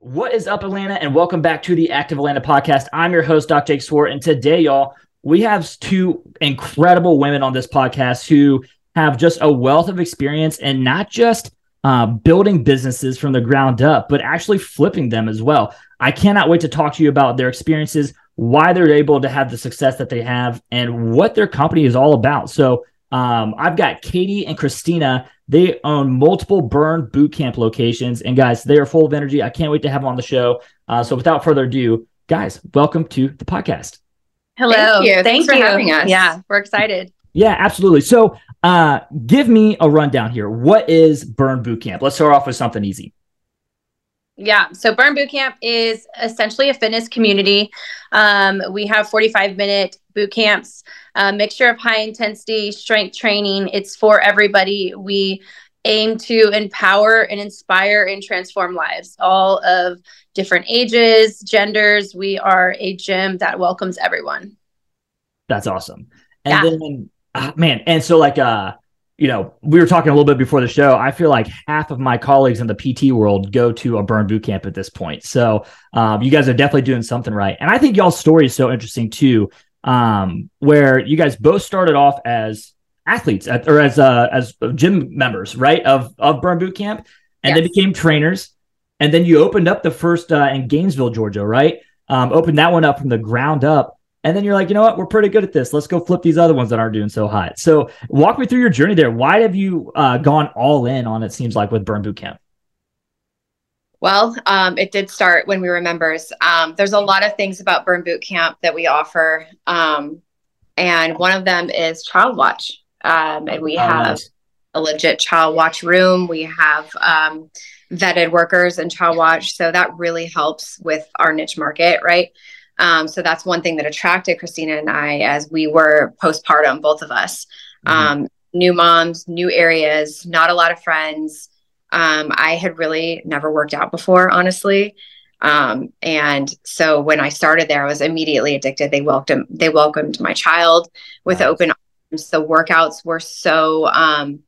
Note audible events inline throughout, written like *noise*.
What is up, Atlanta? And welcome back to the Active Atlanta podcast. I'm your host, Dr. Jake Swart. And today, y'all, we have two incredible women on this podcast who have just a wealth of experience and not just uh, building businesses from the ground up, but actually flipping them as well. I cannot wait to talk to you about their experiences, why they're able to have the success that they have, and what their company is all about. So, um, I've got Katie and Christina. They own multiple burn boot camp locations. And guys, they are full of energy. I can't wait to have them on the show. Uh, so without further ado, guys, welcome to the podcast. Hello. Thank you. Thank Thanks you. for having us. Yeah, we're excited. Yeah, absolutely. So uh, give me a rundown here. What is Burn Boot Camp? Let's start off with something easy. Yeah. So Burn Boot Camp is essentially a fitness community. Um, we have 45 minute boot camps, a mixture of high intensity strength training. It's for everybody. We aim to empower and inspire and transform lives, all of different ages, genders. We are a gym that welcomes everyone. That's awesome. And yeah. then, uh, man, and so like, uh, you know, we were talking a little bit before the show. I feel like half of my colleagues in the PT world go to a burn boot camp at this point. So um, you guys are definitely doing something right. And I think y'all's story is so interesting too, um, where you guys both started off as athletes at, or as uh, as gym members, right? Of of burn boot camp, and yes. they became trainers. And then you opened up the first uh, in Gainesville, Georgia, right? Um, opened that one up from the ground up and then you're like, you know what? We're pretty good at this. Let's go flip these other ones that aren't doing so hot. So walk me through your journey there. Why have you uh, gone all in on it seems like with Burn Boot Camp? Well, um, it did start when we were members. Um, there's a lot of things about Burn Boot Camp that we offer. Um, and one of them is Child Watch. Um, and we oh, have nice. a legit Child Watch room. We have um, vetted workers in Child Watch. So that really helps with our niche market, right? Um, so that's one thing that attracted Christina and I as we were postpartum, both of us. Mm-hmm. Um, new moms, new areas, not a lot of friends. Um, I had really never worked out before, honestly. Um, and so when I started there, I was immediately addicted. They welcomed they welcomed my child with nice. open arms. The workouts were so um,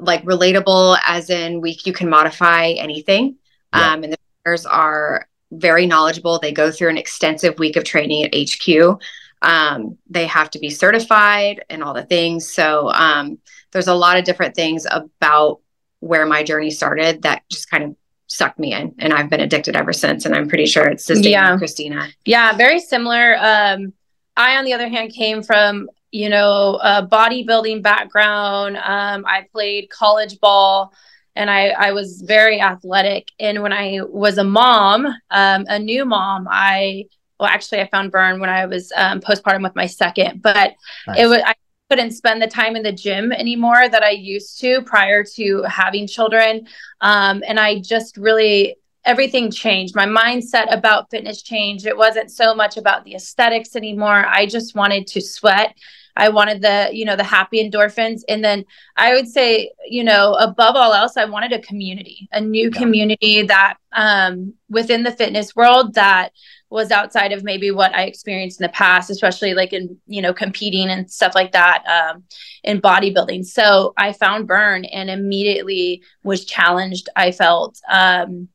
like relatable, as in we you can modify anything. Yeah. Um, and the trainers are very knowledgeable. They go through an extensive week of training at HQ. Um, they have to be certified and all the things. So um, there's a lot of different things about where my journey started that just kind of sucked me in, and I've been addicted ever since. And I'm pretty sure it's the same yeah. Christina. Yeah, very similar. Um, I, on the other hand, came from you know a bodybuilding background. Um, I played college ball and I, I was very athletic. And when I was a mom, um, a new mom, I well, actually, I found burn when I was um, postpartum with my second, but nice. it was I couldn't spend the time in the gym anymore that I used to prior to having children, um, and I just really everything changed. My mindset about fitness changed. It wasn't so much about the aesthetics anymore. I just wanted to sweat I wanted the, you know, the happy endorphins. And then I would say, you know, above all else, I wanted a community, a new yeah. community that um, within the fitness world that was outside of maybe what I experienced in the past, especially like in, you know, competing and stuff like that um, in bodybuilding. So I found Burn and immediately was challenged. I felt, um,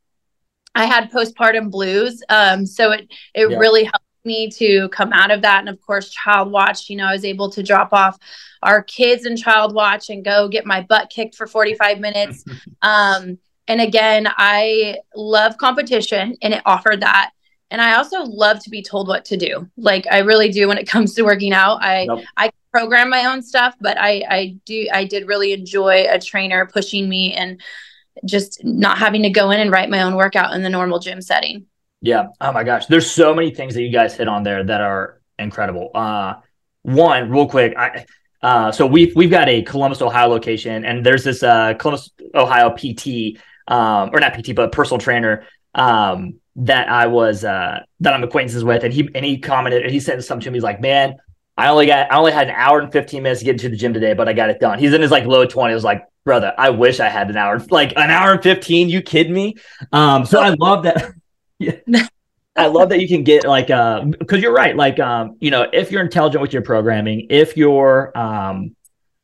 I had postpartum blues. Um, so it, it yeah. really helped me to come out of that. And of course, child watch, you know, I was able to drop off our kids in child watch and go get my butt kicked for 45 minutes. *laughs* um, and again, I love competition and it offered that. and I also love to be told what to do. Like I really do when it *laughs* comes to working out. I. I program my own stuff, but I I do I did really enjoy a trainer pushing me and just not having to go in and write my own workout in the normal gym setting. Yeah. Oh my gosh. There's so many things that you guys hit on there that are incredible. Uh one, real quick, I uh, so we've we've got a Columbus, Ohio location, and there's this uh, Columbus, Ohio PT, um, or not PT, but personal trainer um, that I was uh, that I'm acquaintances with, and he and he commented and he said something to me. He's like, "Man, I only got I only had an hour and 15 minutes to get to the gym today, but I got it done." He's in his like low 20s. Like, brother, I wish I had an hour, like an hour and 15. You kidding me? Um, so I love that. Yeah. *laughs* I love that you can get like uh because you're right. Like um, you know, if you're intelligent with your programming, if you're um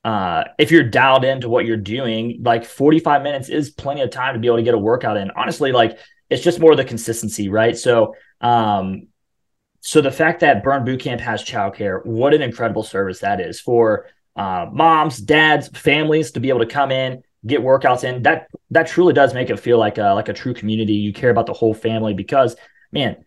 uh if you're dialed into what you're doing, like 45 minutes is plenty of time to be able to get a workout in. Honestly, like it's just more of the consistency, right? So, um, so the fact that Burn Bootcamp has childcare, what an incredible service that is for uh, moms, dads, families to be able to come in, get workouts in. That that truly does make it feel like a, like a true community. You care about the whole family because, man,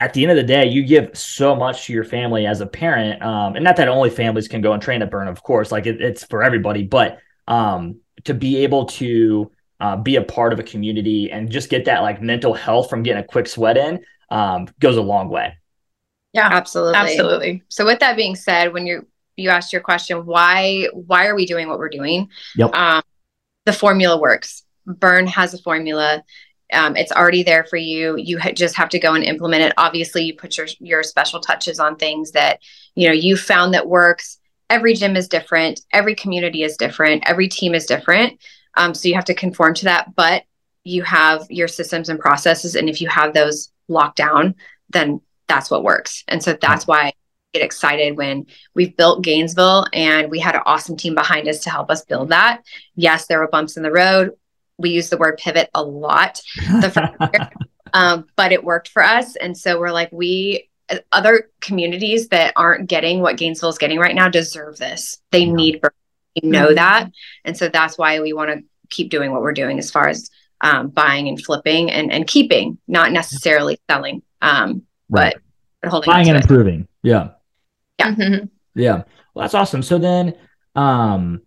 at the end of the day, you give so much to your family as a parent, um, and not that only families can go and train at Burn, of course, like it, it's for everybody, but um, to be able to uh, be a part of a community and just get that like mental health from getting a quick sweat in um, goes a long way. Yeah, absolutely, absolutely. So with that being said, when you're you asked your question, why why are we doing what we're doing? Yep. Um, the formula works. Burn has a formula. Um, it's already there for you. You ha- just have to go and implement it. Obviously, you put your your special touches on things that you know you found that works. Every gym is different. Every community is different. Every team is different. Um, so you have to conform to that, but you have your systems and processes. And if you have those locked down, then that's what works. And so that's why get excited when we've built Gainesville and we had an awesome team behind us to help us build that. Yes, there were bumps in the road. We use the word pivot a lot, the *laughs* um, but it worked for us. And so we're like, we other communities that aren't getting what Gainesville is getting right now deserve this. They yeah. need you know mm-hmm. that and so that's why we want to keep doing what we're doing as far as um, buying and flipping and, and keeping not necessarily selling um, right. but, but holding buying and it. improving yeah yeah. *laughs* Yeah. Well that's awesome. So then um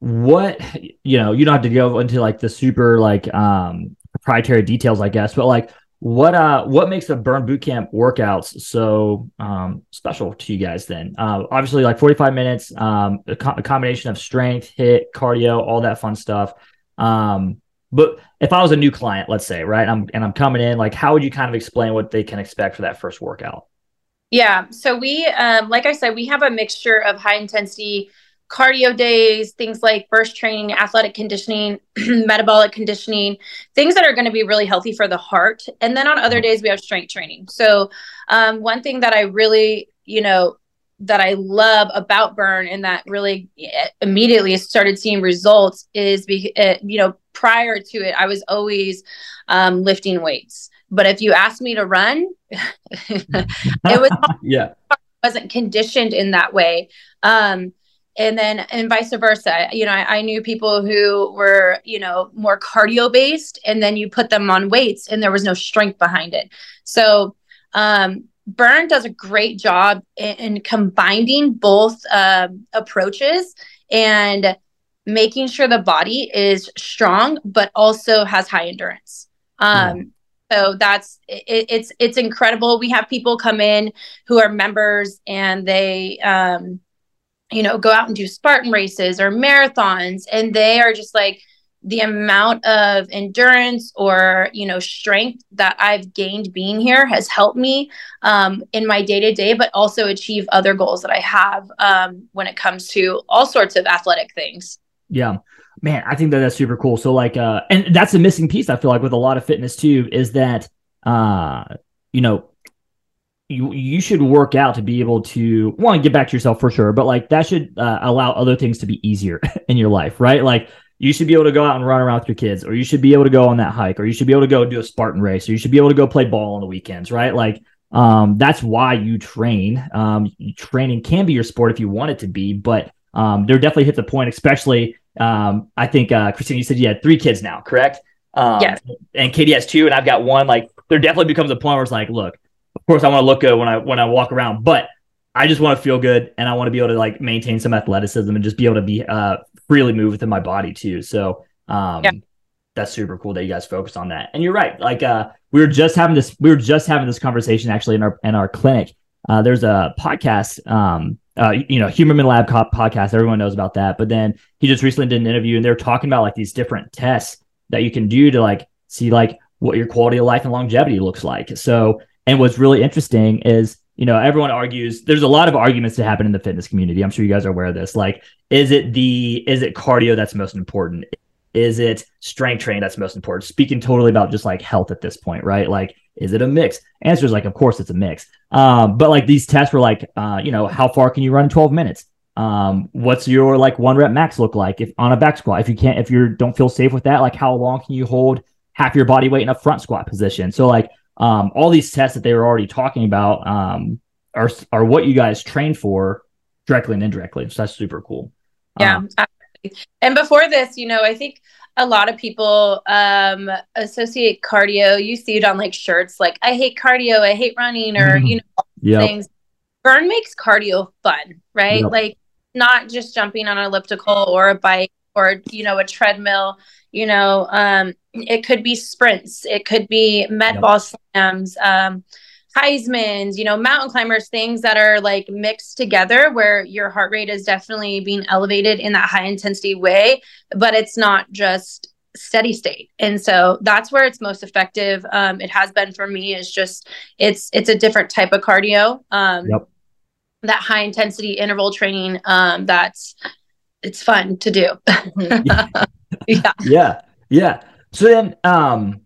what you know you don't have to go into like the super like um proprietary details i guess but like what uh what makes the burn bootcamp workouts so um special to you guys then? Uh obviously like 45 minutes um a, co- a combination of strength HIIT cardio all that fun stuff. Um but if i was a new client let's say right i'm and i'm coming in like how would you kind of explain what they can expect for that first workout yeah so we um like i said we have a mixture of high intensity cardio days, things like burst training, athletic conditioning, *clears throat* metabolic conditioning, things that are going to be really healthy for the heart. And then on other mm-hmm. days, we have strength training. So, um, one thing that I really, you know, that I love about burn and that really eh, immediately started seeing results is, be, uh, you know, prior to it, I was always um, lifting weights. But if you asked me to run, *laughs* it was *laughs* yeah wasn't conditioned in that way. Um, and then and vice versa you know I, I, knew people who were you know more cardio based and then you put them on weights and there was no strength behind it so um, burn does a great job in, in combining both um, approaches and making sure the body is strong but also has high endurance um, yeah. So that's it, it's it's incredible. We have people come in who are members and they um, you know, go out and do Spartan races or marathons. And they are just like the amount of endurance or, you know, strength that I've gained being here has helped me um, in my day to day, but also achieve other goals that I have um, when it comes to all sorts of athletic things. Yeah. Man, I think that that's super cool. So, like, uh, and that's a missing piece, I feel like, with a lot of fitness too, is that, uh, you know, you you should work out to be able to want to get back to yourself for sure, but like that should uh, allow other things to be easier *laughs* in your life, right? Like you should be able to go out and run around with your kids, or you should be able to go on that hike, or you should be able to go do a Spartan race, or you should be able to go play ball on the weekends, right? Like um, that's why you train. Um, training can be your sport if you want it to be, but um, there definitely hits a point, especially um, I think uh, Christina, you said you had three kids now, correct? Um, yes. And Katie has two, and I've got one like there definitely becomes a point where it's like, look, of course I want to look good when I when I walk around, but I just want to feel good and I want to be able to like maintain some athleticism and just be able to be uh freely move within my body too. So um yeah. that's super cool that you guys focus on that. And you're right. Like uh we were just having this we were just having this conversation actually in our in our clinic. Uh there's a podcast um uh, you know, Huberman Lab podcast. Everyone knows about that. But then he just recently did an interview, and they're talking about like these different tests that you can do to like see like what your quality of life and longevity looks like. So, and what's really interesting is you know, everyone argues there's a lot of arguments to happen in the fitness community. I'm sure you guys are aware of this. Like, is it the is it cardio that's most important? Is it strength training that's most important? Speaking totally about just like health at this point, right? Like, is it a mix? Answer is like, of course it's a mix. Um, but like these tests were like, uh, you know, how far can you run in 12 minutes? Um, what's your like one rep max look like if on a back squat? If you can't, if you don't feel safe with that, like how long can you hold half your body weight in a front squat position? So like um, all these tests that they were already talking about um, are are what you guys train for directly and indirectly. So that's super cool. Yeah. Um, and before this, you know, I think a lot of people um, associate cardio. You see it on like shirts, like "I hate cardio," "I hate running," or mm-hmm. you know, yep. things. Burn makes cardio fun, right? Yep. Like not just jumping on an elliptical or a bike or you know a treadmill. You know, um, it could be sprints, it could be med yep. ball slams, um, Heisman's, you know, mountain climbers, things that are like mixed together where your heart rate is definitely being elevated in that high intensity way, but it's not just steady state. And so that's where it's most effective um, it has been for me is just it's it's a different type of cardio um, yep. that high intensity interval training um, that's it's fun to do. *laughs* *laughs* Yeah. Yeah. Yeah so then, um,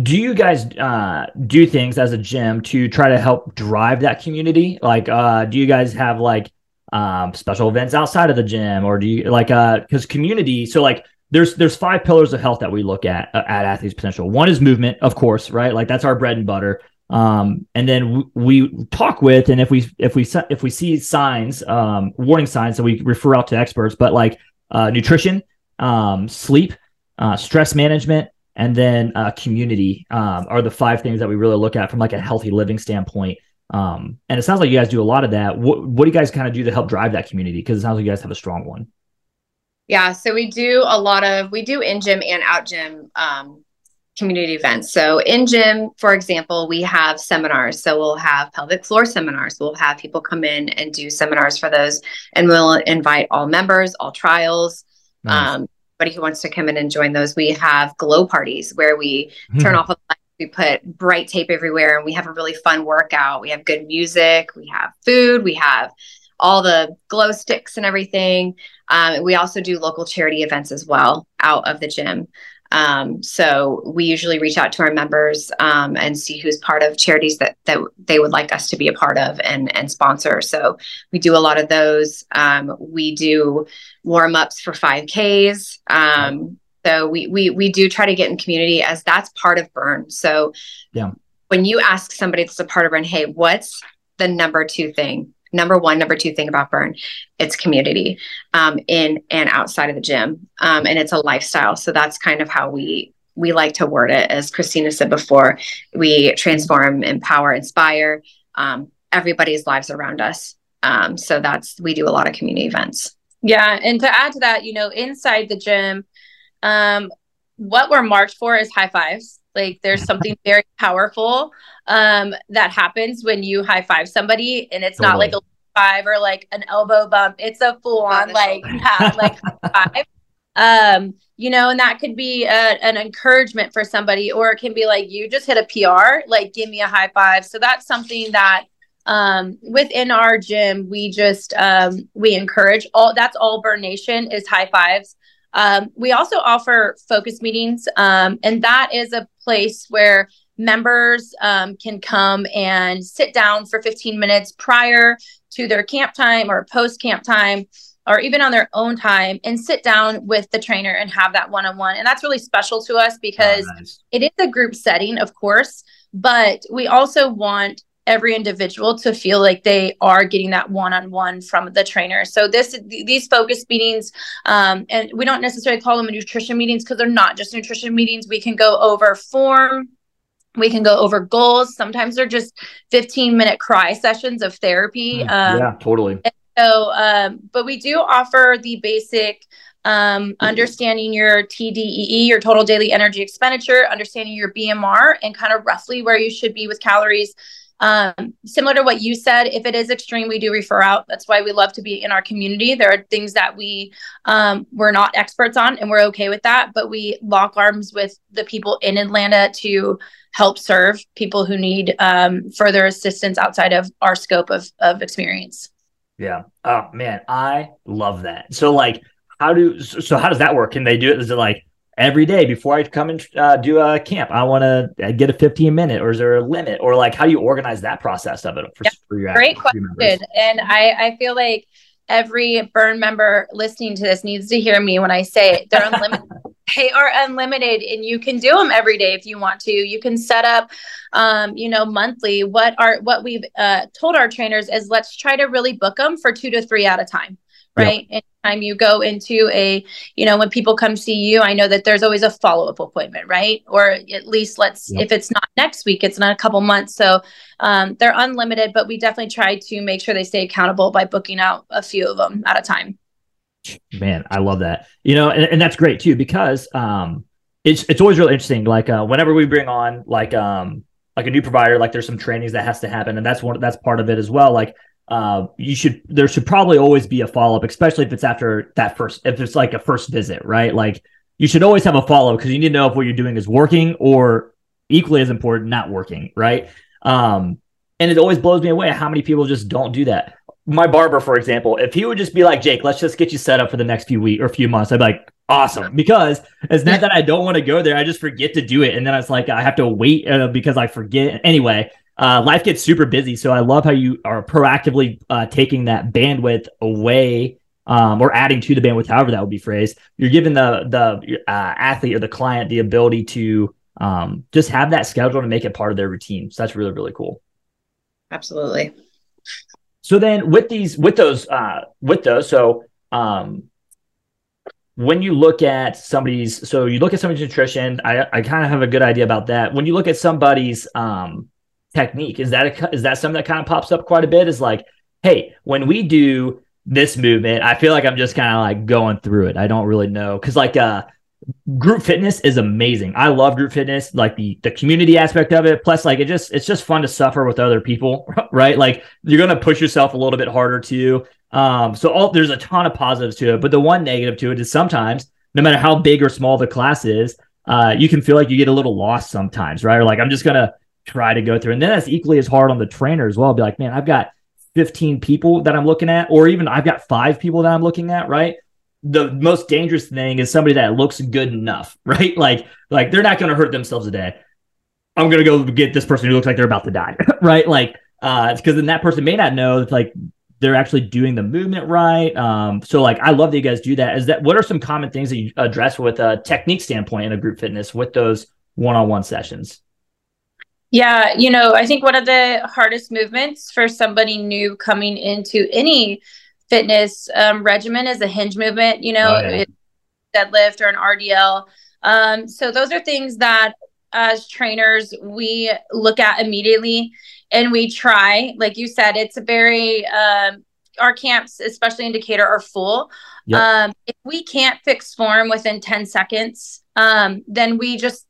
do you guys uh, do things as a gym to try to help drive that community? Like, uh, do you guys have like um, special events outside of the gym, or do you like uh, because community? So like, there's there's five pillars of health that we look at uh, at athletes potential. One is movement, of course, right? Like that's our bread and butter. Um, and then w- we talk with, and if we if we if we see signs, um, warning signs, so we refer out to experts. But like uh, nutrition, um, sleep, uh, stress management, and then uh, community um, are the five things that we really look at from like a healthy living standpoint. Um, and it sounds like you guys do a lot of that. What, what do you guys kind of do to help drive that community? Because it sounds like you guys have a strong one. Yeah, so we do a lot of we do in gym and out gym um, community events. So in gym, for example, we have seminars. So we'll have pelvic floor seminars. We'll have people come in and do seminars for those, and we'll invite all members, all trials. Nice. Um, anybody who wants to come in and join those, we have glow parties where we mm-hmm. turn off a light, we put bright tape everywhere, and we have a really fun workout. We have good music, we have food, we have all the glow sticks and everything. Um, we also do local charity events as well out of the gym. Um, so we usually reach out to our members um, and see who's part of charities that that they would like us to be a part of and and sponsor. So we do a lot of those. Um, we do warm ups for 5Ks. Um, so we we we do try to get in community as that's part of burn. So yeah, when you ask somebody that's a part of burn, hey, what's the number two thing number one, number two thing about burn, it's community um, in and outside of the gym, um, and it's a lifestyle. So that's kind of how we we like to word it. As Christina said before, we transform, empower, inspire um, everybody's lives around us. Um, so that's we do a lot of community events. Yeah, and to add to that, you know, inside the gym, um, what we're marked for is high fives. Like there's something very powerful um, that happens when you high five somebody, and it's totally. not like a five or like an elbow bump. It's a full on like yeah, like *laughs* five. Um, you know, and that could be a, an encouragement for somebody, or it can be like you just hit a PR, like give me a high five. So that's something that um within our gym we just um we encourage all that's all burn nation is high fives um, we also offer focus meetings, um, and that is a place where members um, can come and sit down for 15 minutes prior to their camp time or post camp time or even on their own time and sit down with the trainer and have that one-on-one and that's really special to us because oh, nice. it is a group setting of course but we also want every individual to feel like they are getting that one-on-one from the trainer. So this these focus meetings um, and we don't necessarily call them nutrition meetings because they're not just nutrition meetings. We can go over form we can go over goals. Sometimes they're just 15 minute cry sessions of therapy mm, um, yeah totally. so um, but we do offer the basic um, understanding your TDEE, your total daily energy expenditure, understanding your BMR, and kind of roughly where you should be with calories um, similar to what you said, if it is extreme, we do refer out. That's why we love to be in our community. There are things that we um, we're not experts on, and we're okay with that. But we lock arms with the people in Atlanta to help serve people who need um, further assistance outside of our scope of of experience. Yeah. Oh man, I love that. So like, how do so how does that work? Can they do it? Is it like every day before I come and uh, do a camp. I want to uh, get a 15 minute, or is there a limit, or like how do you organize that process of it for, yep. for your great question? And I I feel like every burn member listening to this needs to hear me when I say it. They're unlimited. *laughs* they are unlimited, and you can do them every day if you want to. You can set up, um, you know, monthly. What are what we've uh, told our trainers is let's try to really book them for two to three at a time right? Yep. Anytime you go into a, you know, when people come see you, I know that there's always a follow up appointment, right? Or at least let's, yep. if it's not next week, it's not a couple months. So um, they're unlimited, but we definitely try to make sure they stay accountable by booking out a few of them at a time. Man, I love that. You know, and, and that's great too because um, it's it's always really interesting. Like uh, whenever we bring on like um like a new provider, like there's some trainings that has to happen, and that's one that's part of it as well. Like uh, you should there should probably always be a follow up, especially if it's after that first if it's like a first visit, right? Like you should always have a follow up because you need to know if what you're doing is working or equally as important, not working, right? Um, and it always blows me away how many people just don't do that. My barber, for example, if he would just be like, Jake, let's just get you set up for the next few weeks or few months, I'd be like, awesome. Because it's not that I don't want to go there, I just forget to do it. And then it's like, I have to wait uh, because I forget. Anyway, uh, life gets super busy. So I love how you are proactively uh, taking that bandwidth away um, or adding to the bandwidth, however that would be phrased. You're giving the the uh, athlete or the client the ability to um, just have that schedule and make it part of their routine. So that's really really cool. Absolutely. So then with these with those uh, with those so um, when you look at somebody's so you look at somebody's nutrition, I I kind of have a good idea about that. When you look at somebody's um, technique. Is that a, is that something that kind of pops up quite a bit? Is like, hey, when we do this movement, I feel like I'm just kind of like going through it. I don't really know because like uh, group fitness is amazing. I love group fitness, like the the community aspect of it. Plus, like it just it's just fun to suffer with other people, *laughs* right? Like you're gonna push yourself a little bit harder too. Um, so all there's a ton of positives to it, but the one negative to it is sometimes, no matter how big or small the class is, uh, you can feel like you get a little lost sometimes, right? Or like I'm just gonna try to go through. And then that's equally as hard on the trainer as well. Be like, man, I've got 15 people that I'm looking at, or even I've got five people that I'm looking at, right? The most dangerous thing is somebody that looks good enough, *laughs* right? Like, like they're not going to hurt themselves a day. I'm going to go get this person who looks like they're about to die, *laughs* right? Like, uh, because then that person may not know that like they're actually doing the movement right. Um, so like I love that you guys do that. Is that what are some common things that you address with a technique standpoint in a group fitness with those one-on-one sessions? Yeah, you know, I think one of the hardest movements for somebody new coming into any fitness um, regimen is a hinge movement, you know, oh, yeah. deadlift or an RDL. Um, so those are things that as trainers we look at immediately and we try. Like you said, it's a very um, our camps, especially in Decatur, are full. Yep. Um, if we can't fix form within 10 seconds, um, then we just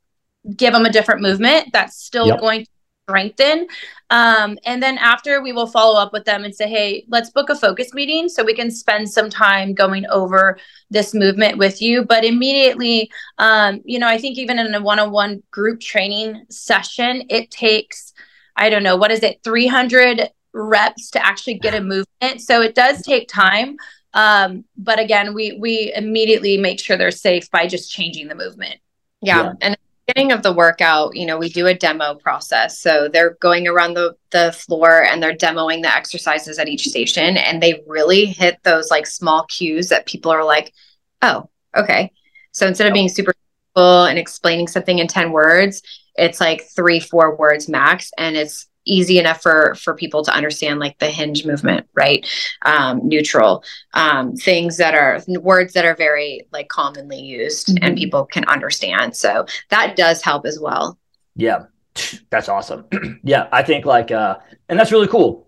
give them a different movement that's still yep. going to strengthen. Um, and then after we will follow up with them and say, hey, let's book a focus meeting so we can spend some time going over this movement with you. But immediately, um, you know, I think even in a one on one group training session, it takes, I don't know, what is it, 300 reps to actually get a movement. So it does take time. Um, but again, we we immediately make sure they're safe by just changing the movement. Yeah. yeah. And beginning of the workout, you know, we do a demo process. So they're going around the, the floor and they're demoing the exercises at each station. And they really hit those like small cues that people are like, oh, okay. So instead of being super and explaining something in 10 words, it's like three, four words max. And it's easy enough for for people to understand like the hinge movement right um, neutral um, things that are words that are very like commonly used mm-hmm. and people can understand so that does help as well yeah *sniffs* That's awesome. *clears throat* yeah, I think like, uh, and that's really cool.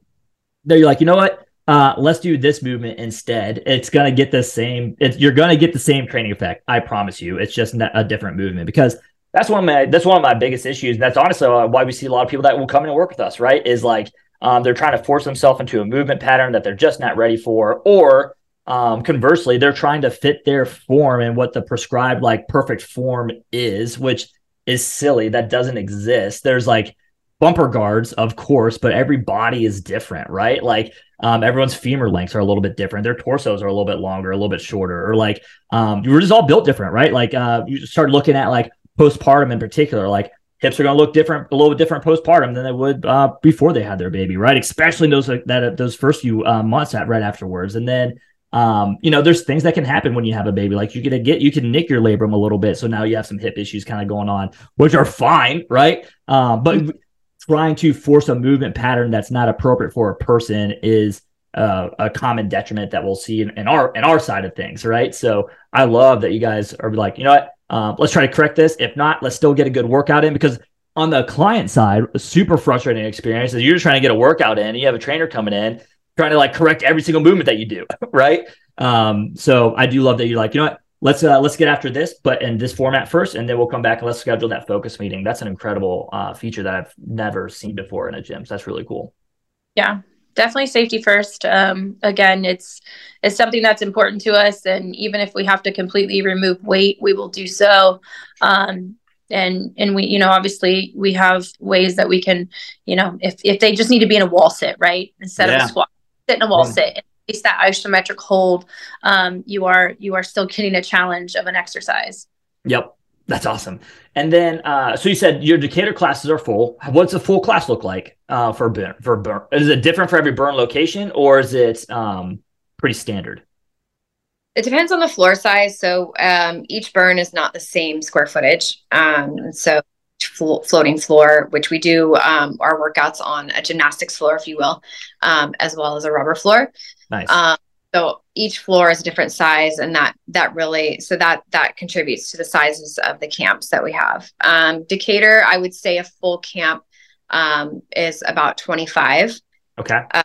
That you're like, you know what? Uh, let's do this movement instead. It's gonna get the same. It's, you're gonna get the same training effect. I promise you. It's just a different movement because that's one of my that's one of my biggest issues. That's honestly why we see a lot of people that will come in and work with us. Right? Is like um, they're trying to force themselves into a movement pattern that they're just not ready for, or um, conversely, they're trying to fit their form and what the prescribed like perfect form is, which is silly. That doesn't exist. There's like bumper guards, of course, but every body is different, right? Like um, everyone's femur lengths are a little bit different. Their torsos are a little bit longer, a little bit shorter, or like um, we're just all built different, right? Like uh, you start looking at like postpartum in particular, like hips are going to look different, a little bit different postpartum than they would uh, before they had their baby, right? Especially those like that those first few uh, months at right afterwards, and then um, you know, there's things that can happen when you have a baby. Like you can get you can nick your labrum a little bit, so now you have some hip issues kind of going on, which are fine, right? Um, but trying to force a movement pattern that's not appropriate for a person is uh, a common detriment that we'll see in, in, our in our side of things, right? So I love that you guys are like, you know what, um, let's try to correct this. If not, let's still get a good workout in because on the client side, a super frustrating experience is you're just trying to get a workout in. You have a trainer coming in trying to like correct every single movement that you do, *laughs* right? Um, so I do love that you're like, you know what, let's uh, let's get after this, but in this format first, and then we'll come back and let's schedule that focus meeting. That's an incredible uh, feature that I've never seen before in a gym. So that's really cool. Yeah, definitely safety first. Um, again, it's it's something that's important to us, and even if we have to completely remove weight, we will do so. Um, and and we you know obviously we have ways that we can you know if if they just need to be in a wall sit right instead yeah. of a squat sit in a wall mm. sit at least that isometric hold um, you are you are still getting a challenge of an exercise yep that's awesome. And then uh, so you said your decatur classes are full. What's a full class look like uh, for burn for burn? Is it different for every burn location or is it um, pretty standard? It depends on the floor size. So um, each burn is not the same square footage. Um, so flo- floating floor, which we do um, our workouts on a gymnastics floor, if you will, um, as well as a rubber floor. Nice. Um, so each floor is a different size, and that that really so that that contributes to the sizes of the camps that we have. Um, Decatur, I would say a full camp um, is about twenty five. Okay. Uh,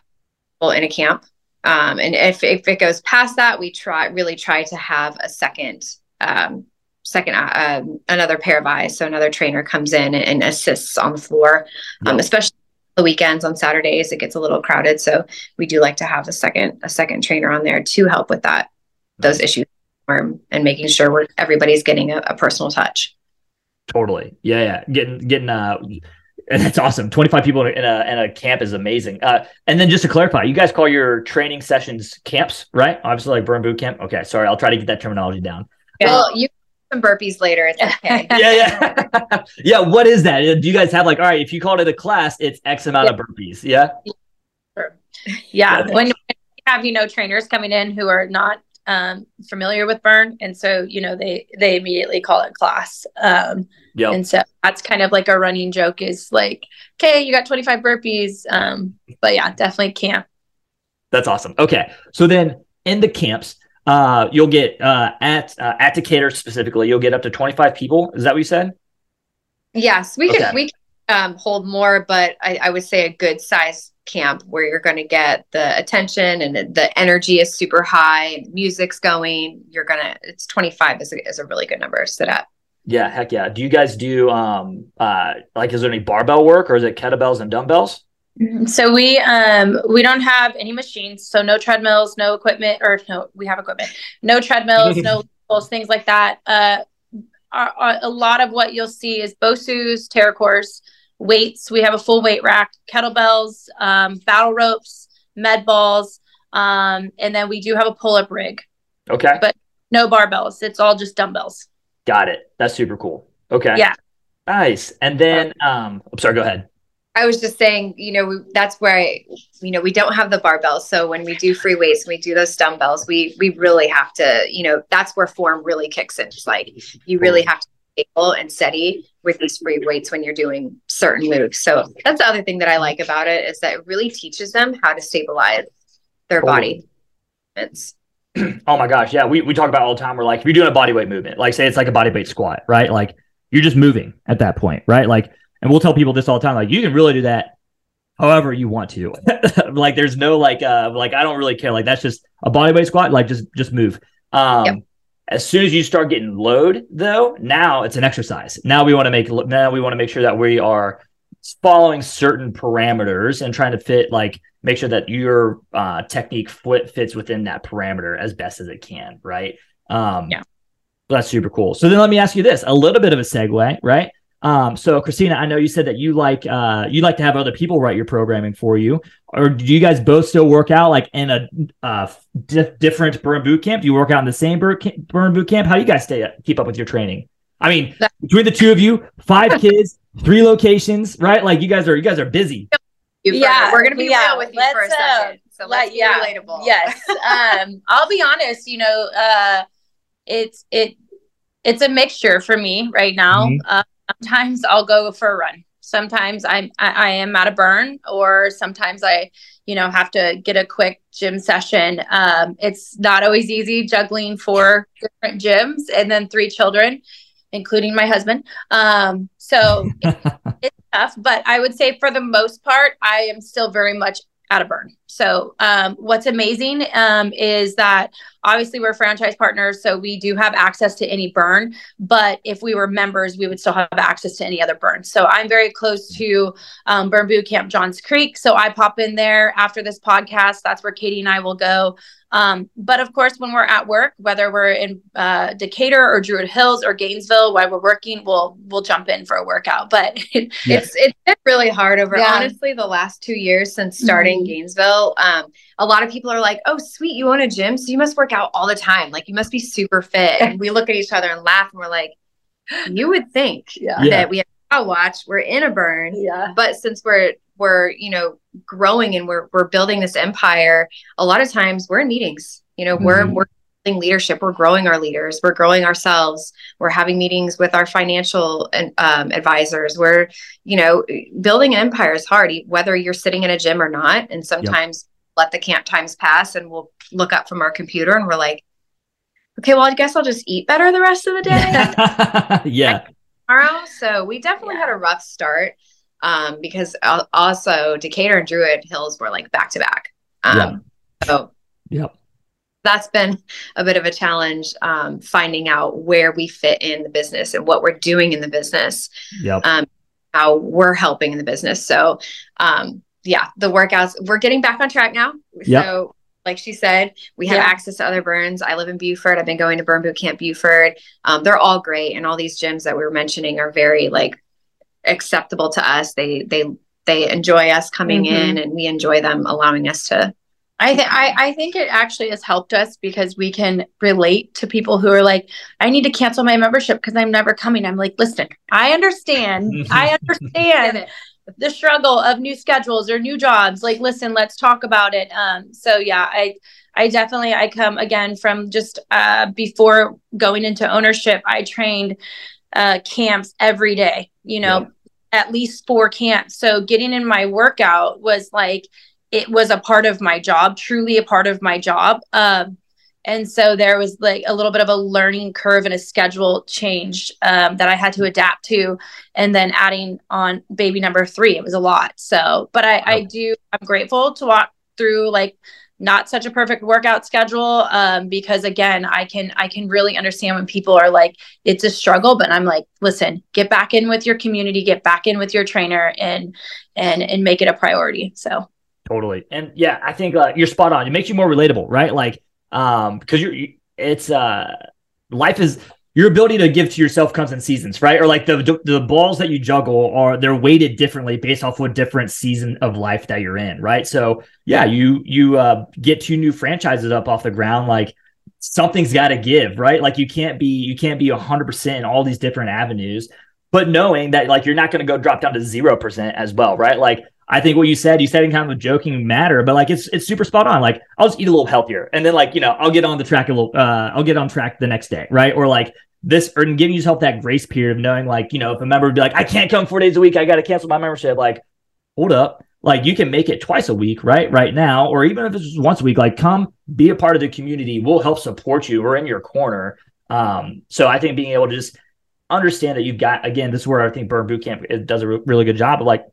in a camp. Um, and if, if it goes past that, we try really try to have a second um, second uh, um, another pair of eyes so another trainer comes in and, assists on the floor um, especially the weekends on saturdays it gets a little crowded so we do like to have a second a second trainer on there to help with that those issues and making sure we're everybody's getting a, a personal touch. Totally. Yeah yeah. Getting getting uh and that's awesome. 25 people in a, in a camp is amazing. Uh, and then just to clarify you guys call your training sessions camps right? Obviously like burn boot camp? Okay sorry i'll try to get that terminology down. Well you some burpees later. It's *laughs* okay. yeah, yeah, *laughs* yeah. What is that? Do you guys have like, all right, if you called it a class, it's X amount yeah. of burpees? Yeah. Sure. Yeah. when you have you know trainers coming in who are not um, familiar with burn, and so you know they they immediately call it class. Um, yeah. And so that's kind of like a running joke is like, okay, you got 25 burpees. Um, but yeah, definitely camp. That's awesome. Okay. So then in the camps, uh, you'll get uh, at uh, at Decatur specifically, you'll get up to 25 people. Is that what you said? Yes, we okay. can we can um, hold more, but I, I would say a good size camp where you're going to get the attention and the energy is super high, music's going. You're gonna it's 25 is a, is a really good number to sit at. Yeah, heck yeah. Do you guys do um uh like is there any barbell work or is it kettlebells and dumbbells? Mm-hmm. So we um we don't have any machines, so no treadmills, no equipment, or no, we have equipment, no treadmills, no *laughs* things like that. Uh, a lot of what you'll see is BOSU's, TeraCores, weights. We have a full weight rack, kettlebells, um, battle ropes, med balls, um, and then we do have a pull up rig. Okay, but no barbells. It's all just dumbbells. Got it. That's super cool. Okay. Yeah. Nice. And then, um, I'm sorry. Go ahead. I was just saying, you know, we, that's where I, you know, we don't have the barbells. So when we do free weights, we do those dumbbells, we we really have to, you know, that's where form really kicks in. It's like you really have to be able and steady with these free weights when you're doing certain moves. So that's the other thing that I like about it is that it really teaches them how to stabilize their body. It's oh my gosh, yeah, we we talk about all the time. We're like, if you're doing a body weight movement, like say it's like a body weight squat, right? Like you're just moving at that point, right? Like and we'll tell people this all the time. Like you can really do that however you want to. *laughs* like there's no like uh like I don't really care. Like that's just a body weight squat. Like just just move. Um yep. as soon as you start getting load though, now it's an exercise. Now we want to make now we want to make sure that we are following certain parameters and trying to fit like make sure that your uh technique fit, fits within that parameter as best as it can, right? Um yeah. That's super cool. So then let me ask you this, a little bit of a segue, right? Um, so Christina, I know you said that you like uh, you like to have other people write your programming for you, or do you guys both still work out like in a uh, di- different burn boot camp? Do you work out in the same burn, burn boot camp? How do you guys stay keep up with your training? I mean, between the two of you, five kids, three locations, right? Like you guys are you guys are busy. Yeah, we're gonna be yeah, real with you for a second. Uh, so let's let, be yeah, relatable. Yes. *laughs* um, I'll be honest. You know, uh, it's it it's a mixture for me right now. Mm-hmm. Uh, sometimes I'll go for a run. Sometimes I'm I, I am at a burn, or sometimes I, you know, have to get a quick gym session. Um, it's not always easy juggling four different gyms and then three children, including my husband. Um, so it, *laughs* it's tough, but I would say for the most part, I am still very much at a burn. So um, what's amazing um, is that obviously we're franchise partners, so we do have access to any burn. But if we were members, we would still have access to any other burn. So I'm very close to um, Burn Boot Camp Johns Creek, so I pop in there after this podcast. That's where Katie and I will go. Um, but of course, when we're at work, whether we're in uh, Decatur or Druid Hills or Gainesville, while we're working, we'll we'll jump in for a workout. But *laughs* yeah. it's it's been really hard over yeah. honestly the last two years since starting mm-hmm. Gainesville. Um, a lot of people are like, "Oh, sweet, you own a gym, so you must work out all the time. Like you must be super fit." And we look at each other and laugh, and we're like, "You would think *laughs* yeah. that we have a watch, we're in a burn, yeah. but since we're we're you know growing and we're we're building this empire a lot of times we're in meetings you know mm-hmm. we're we're building leadership. We're growing our leaders. We're growing ourselves. We're having meetings with our financial and um, advisors. We're you know building an empire is hard whether you're sitting in a gym or not. And sometimes yep. let the camp times pass and we'll look up from our computer and we're like okay well i guess i'll just eat better the rest of the day. *laughs* Yeah. Tomorrow? So we definitely had a rough start um, because also Decatur and Druid Hills were like back to back. Um, yeah. So yep. That's been a bit of a challenge um, finding out where we fit in the business and what we're doing in the business. Yep. Um, how we're helping in the business. So, um, yeah, the workouts, we're getting back on track now. Yep. So, like she said, we have yeah. access to other burns. I live in Buford. I've been going to Burn Boot Camp Buford. Um, they're all great. And all these gyms that we were mentioning are very like acceptable to us. They they they enjoy us coming mm-hmm. in, and we enjoy them allowing us to. I think I think it actually has helped us because we can relate to people who are like, I need to cancel my membership because I'm never coming. I'm like, listen, I understand. *laughs* I understand the struggle of new schedules or new jobs. Like, listen, let's talk about it. Um, so yeah, I I definitely I come again from just uh, before going into ownership. I trained uh, camps every day, you know, yeah. at least four camps. So getting in my workout was like, it was a part of my job, truly a part of my job. Um, and so there was like a little bit of a learning curve and a schedule change um, that I had to adapt to. And then adding on baby number three, it was a lot. So, but I, I do, I'm grateful to walk through like not such a perfect workout schedule um, because again i can i can really understand when people are like it's a struggle but i'm like listen get back in with your community get back in with your trainer and and and make it a priority so totally and yeah i think uh, you're spot on it makes you more relatable right like um because you're it's uh life is your ability to give to yourself comes in seasons, right? Or like the the balls that you juggle are they're weighted differently based off what different season of life that you're in, right? So yeah, you you uh, get two new franchises up off the ground, like something's got to give, right? Like you can't be you can't be hundred percent in all these different avenues, but knowing that like you're not going to go drop down to zero percent as well, right? Like I think what you said, you said in kind of a joking matter, but like it's it's super spot on. Like I'll just eat a little healthier, and then like you know I'll get on the track a little. Uh, I'll get on track the next day, right? Or like this, or giving yourself that grace period of knowing like you know if a member would be like I can't come four days a week, I got to cancel my membership. Like hold up, like you can make it twice a week, right? Right now, or even if it's once a week, like come be a part of the community. We'll help support you. We're in your corner. Um, so I think being able to just understand that you've got again. This is where I think Burn Boot Camp does a really good job of like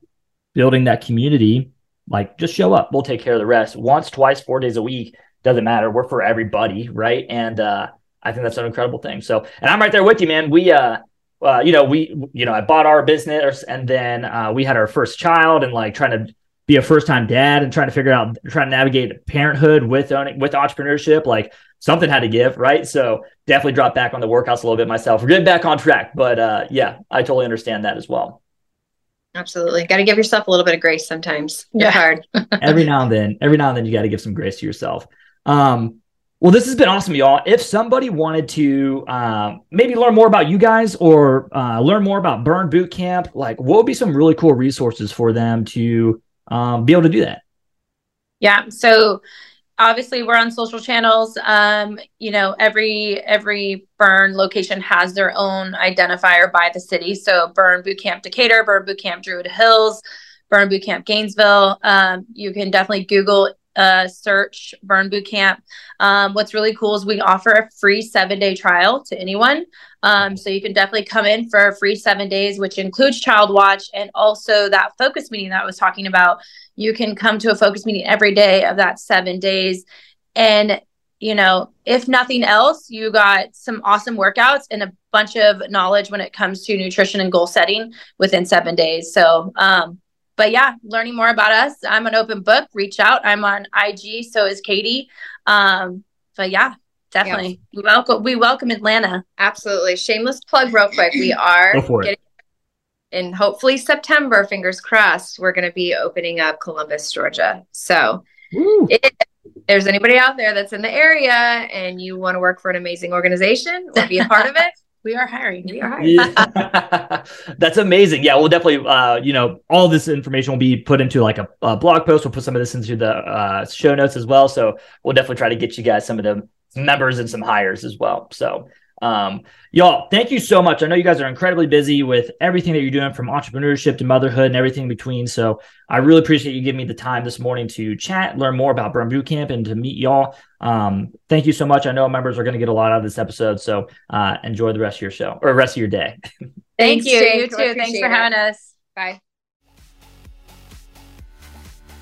building that community. Like, just show up. We'll take care of the rest. Once, twice, four days a week doesn't matter. We're for everybody, right? And uh, I think that's an incredible thing. So, and I'm right there with you, man. We, uh, uh, you know, we, you know, I bought our business, and then uh, we had our first child, and like trying to be a first time dad and trying to figure out, trying to navigate parenthood with owning, with entrepreneurship, like something had to give, right? So definitely drop back on the workouts a little bit myself. We're getting back on track, but uh, yeah, I totally understand that as well. Absolutely. Got to give yourself a little bit of grace sometimes. Yeah. It's hard. *laughs* every now and then, every now and then you got to give some grace to yourself. Um, well, this has been awesome, y'all. If somebody wanted to um, maybe learn more about you guys or uh, learn more about Burn Boot Camp, like what would be some really cool resources for them to um, be able to do that? Yeah. So obviously we're on social channels. Um, you know, every every burn location has their own identifier by the city. So Burn Boot Camp Decatur, Burn Boot Camp Druid Hills, Burn Boot Camp Gainesville. Um, you can definitely Google uh, search Burn Boot Camp. Um, what's really cool is we offer a free seven day trial to anyone. Um, so you can definitely come in for a free seven days, which includes Child Watch and also that focus meeting that I was talking about. You can come to a focus meeting every day of that seven days. And, you know, if nothing else, you got some awesome workouts and a bunch of knowledge when it comes to nutrition and goal setting within seven days. So, um, but yeah, learning more about us. I'm an open book. Reach out. I'm on IG. So is Katie. Um, but yeah, definitely. Yeah. We welcome we welcome Atlanta. Absolutely. Shameless plug, real quick. We *laughs* are getting in hopefully September. Fingers crossed. We're going to be opening up Columbus, Georgia. So if there's anybody out there that's in the area and you want to work for an amazing organization or be a part of it *laughs* we are hiring. We are hiring. Yeah. *laughs* That's amazing. Yeah, we'll definitely, uh, you know, all this information will be put into like a, a blog post. We'll put some of this into the uh, show notes as well. So we'll definitely try to get you guys some of the members and some hires as well. So um, y'all, thank you so much. I know you guys are incredibly busy with everything that you're doing from entrepreneurship to motherhood and everything in between. So I really appreciate you giving me the time this morning to chat, learn more about Burn Boot Camp, and to meet y'all. Um, thank you so much. I know members are going to get a lot out of this episode. So uh, enjoy the rest of your show or rest of your day. *laughs* Thank you. You too. Thanks for having us. Bye.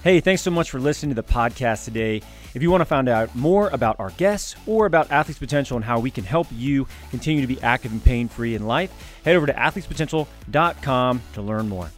Hey, thanks so much for listening to the podcast today. If you want to find out more about our guests or about Athletes Potential and how we can help you continue to be active and pain free in life, head over to athletespotential.com to learn more.